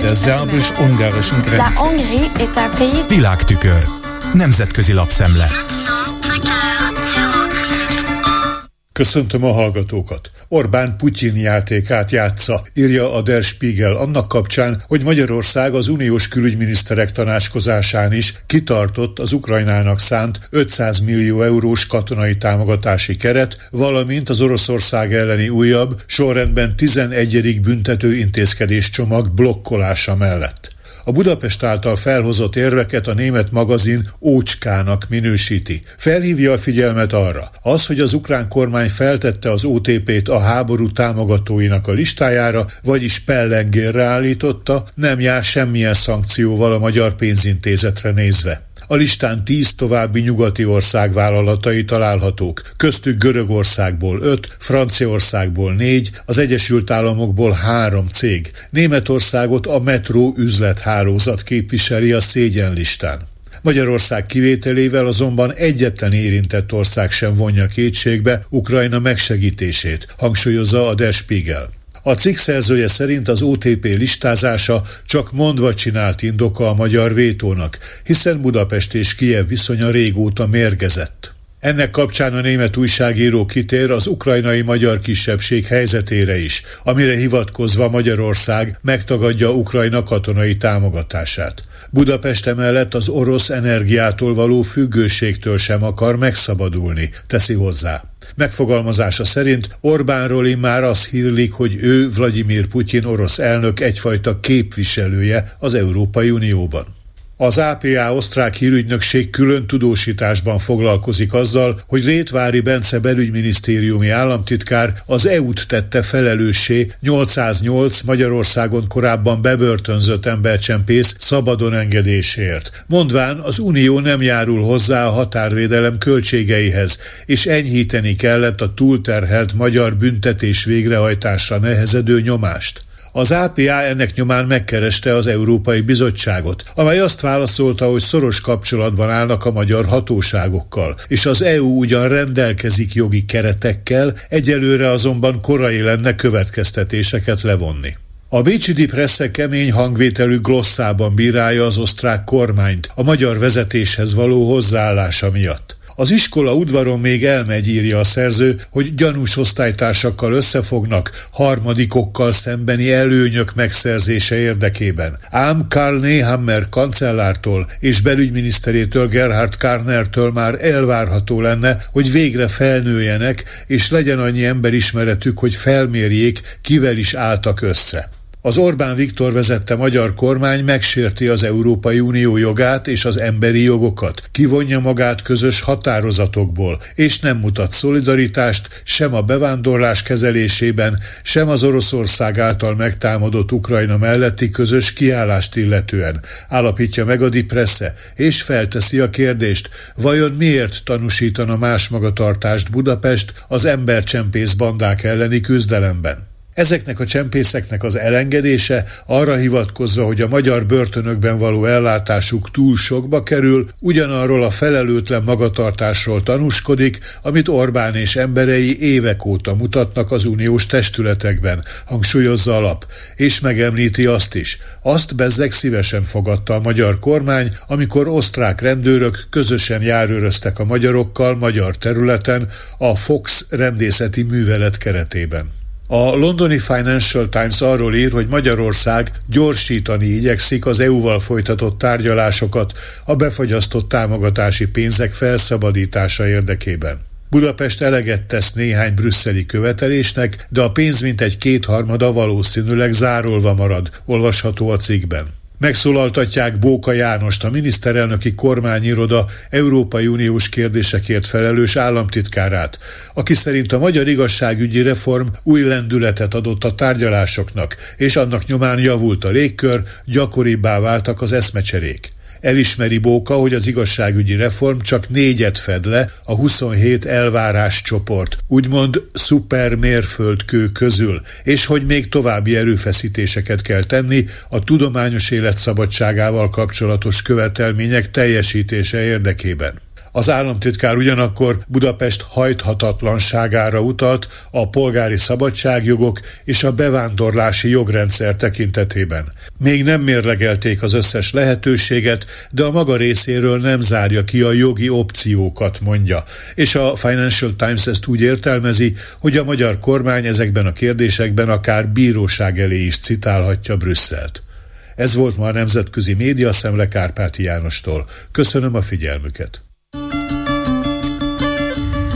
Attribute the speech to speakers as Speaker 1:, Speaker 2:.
Speaker 1: Der szerbus-ungarischen Grenze.
Speaker 2: Világtükör. Nemzetközi lapszemle.
Speaker 3: Köszöntöm a hallgatókat. Orbán Putyin játékát játsza, írja a Der Spiegel annak kapcsán, hogy Magyarország az uniós külügyminiszterek tanácskozásán is kitartott az Ukrajnának szánt 500 millió eurós katonai támogatási keret, valamint az Oroszország elleni újabb, sorrendben 11. büntető intézkedés csomag blokkolása mellett. A Budapest által felhozott érveket a német magazin ócskának minősíti. Felhívja a figyelmet arra, az, hogy az ukrán kormány feltette az OTP-t a háború támogatóinak a listájára, vagyis pellengérre állította, nem jár semmilyen szankcióval a magyar pénzintézetre nézve. A listán tíz további nyugati ország vállalatai találhatók, köztük Görögországból öt, Franciaországból négy, az Egyesült Államokból három cég. Németországot a metró üzlethálózat képviseli a szégyenlistán. Magyarország kivételével azonban egyetlen érintett ország sem vonja kétségbe Ukrajna megsegítését, hangsúlyozza a Der Spiegel. A cikk szerzője szerint az OTP listázása csak mondva csinált indoka a magyar vétónak, hiszen Budapest és Kiev viszonya régóta mérgezett. Ennek kapcsán a német újságíró kitér az ukrajnai magyar kisebbség helyzetére is, amire hivatkozva Magyarország megtagadja Ukrajna katonai támogatását. Budapest emellett az orosz energiától való függőségtől sem akar megszabadulni, teszi hozzá. Megfogalmazása szerint Orbánról már az hírlik, hogy ő Vladimir Putyin orosz elnök egyfajta képviselője az Európai Unióban. Az APA osztrák hírügynökség külön tudósításban foglalkozik azzal, hogy Rétvári Bence belügyminisztériumi államtitkár az EU-t tette felelőssé 808 Magyarországon korábban bebörtönzött embercsempész szabadon engedésért. Mondván az Unió nem járul hozzá a határvédelem költségeihez, és enyhíteni kellett a túlterhelt magyar büntetés végrehajtásra nehezedő nyomást. Az APA ennek nyomán megkereste az Európai Bizottságot, amely azt válaszolta, hogy szoros kapcsolatban állnak a magyar hatóságokkal, és az EU ugyan rendelkezik jogi keretekkel, egyelőre azonban korai lenne következtetéseket levonni. A Bécsi Dipressze kemény hangvételű glosszában bírálja az osztrák kormányt a magyar vezetéshez való hozzáállása miatt. Az iskola udvaron még elmegy, írja a szerző, hogy gyanús osztálytársakkal összefognak harmadikokkal szembeni előnyök megszerzése érdekében. Ám Karl Nehammer kancellártól és belügyminiszterétől Gerhard Karnertől már elvárható lenne, hogy végre felnőjenek, és legyen annyi emberismeretük, hogy felmérjék, kivel is álltak össze. Az Orbán Viktor vezette magyar kormány megsérti az Európai Unió jogát és az emberi jogokat, kivonja magát közös határozatokból, és nem mutat szolidaritást sem a bevándorlás kezelésében, sem az Oroszország által megtámadott Ukrajna melletti közös kiállást illetően, állapítja meg a Dipresse, és felteszi a kérdést, vajon miért tanúsítana más magatartást Budapest az embercsempész bandák elleni küzdelemben. Ezeknek a csempészeknek az elengedése arra hivatkozva, hogy a magyar börtönökben való ellátásuk túl sokba kerül, ugyanarról a felelőtlen magatartásról tanúskodik, amit Orbán és emberei évek óta mutatnak az uniós testületekben, hangsúlyozza a lap, és megemlíti azt is. Azt bezzeg szívesen fogadta a magyar kormány, amikor osztrák rendőrök közösen járőröztek a magyarokkal magyar területen a Fox rendészeti művelet keretében. A londoni Financial Times arról ír, hogy Magyarország gyorsítani igyekszik az EU-val folytatott tárgyalásokat a befagyasztott támogatási pénzek felszabadítása érdekében. Budapest eleget tesz néhány brüsszeli követelésnek, de a pénz mintegy kétharmada valószínűleg zárolva marad, olvasható a cikkben. Megszólaltatják Bóka Jánost, a miniszterelnöki kormányiroda Európai Uniós kérdésekért felelős államtitkárát, aki szerint a magyar igazságügyi reform új lendületet adott a tárgyalásoknak, és annak nyomán javult a légkör, gyakoribbá váltak az eszmecserék. Elismeri Bóka, hogy az igazságügyi reform csak négyet fed le a 27 elvárás csoport, úgymond szuper mérföldkő közül, és hogy még további erőfeszítéseket kell tenni a tudományos élet szabadságával kapcsolatos követelmények teljesítése érdekében. Az államtitkár ugyanakkor Budapest hajthatatlanságára utalt a polgári szabadságjogok és a bevándorlási jogrendszer tekintetében. Még nem mérlegelték az összes lehetőséget, de a maga részéről nem zárja ki a jogi opciókat, mondja. És a Financial Times ezt úgy értelmezi, hogy a magyar kormány ezekben a kérdésekben akár bíróság elé is citálhatja Brüsszelt. Ez volt ma a Nemzetközi Média Szemle Kárpáti Jánostól. Köszönöm a figyelmüket!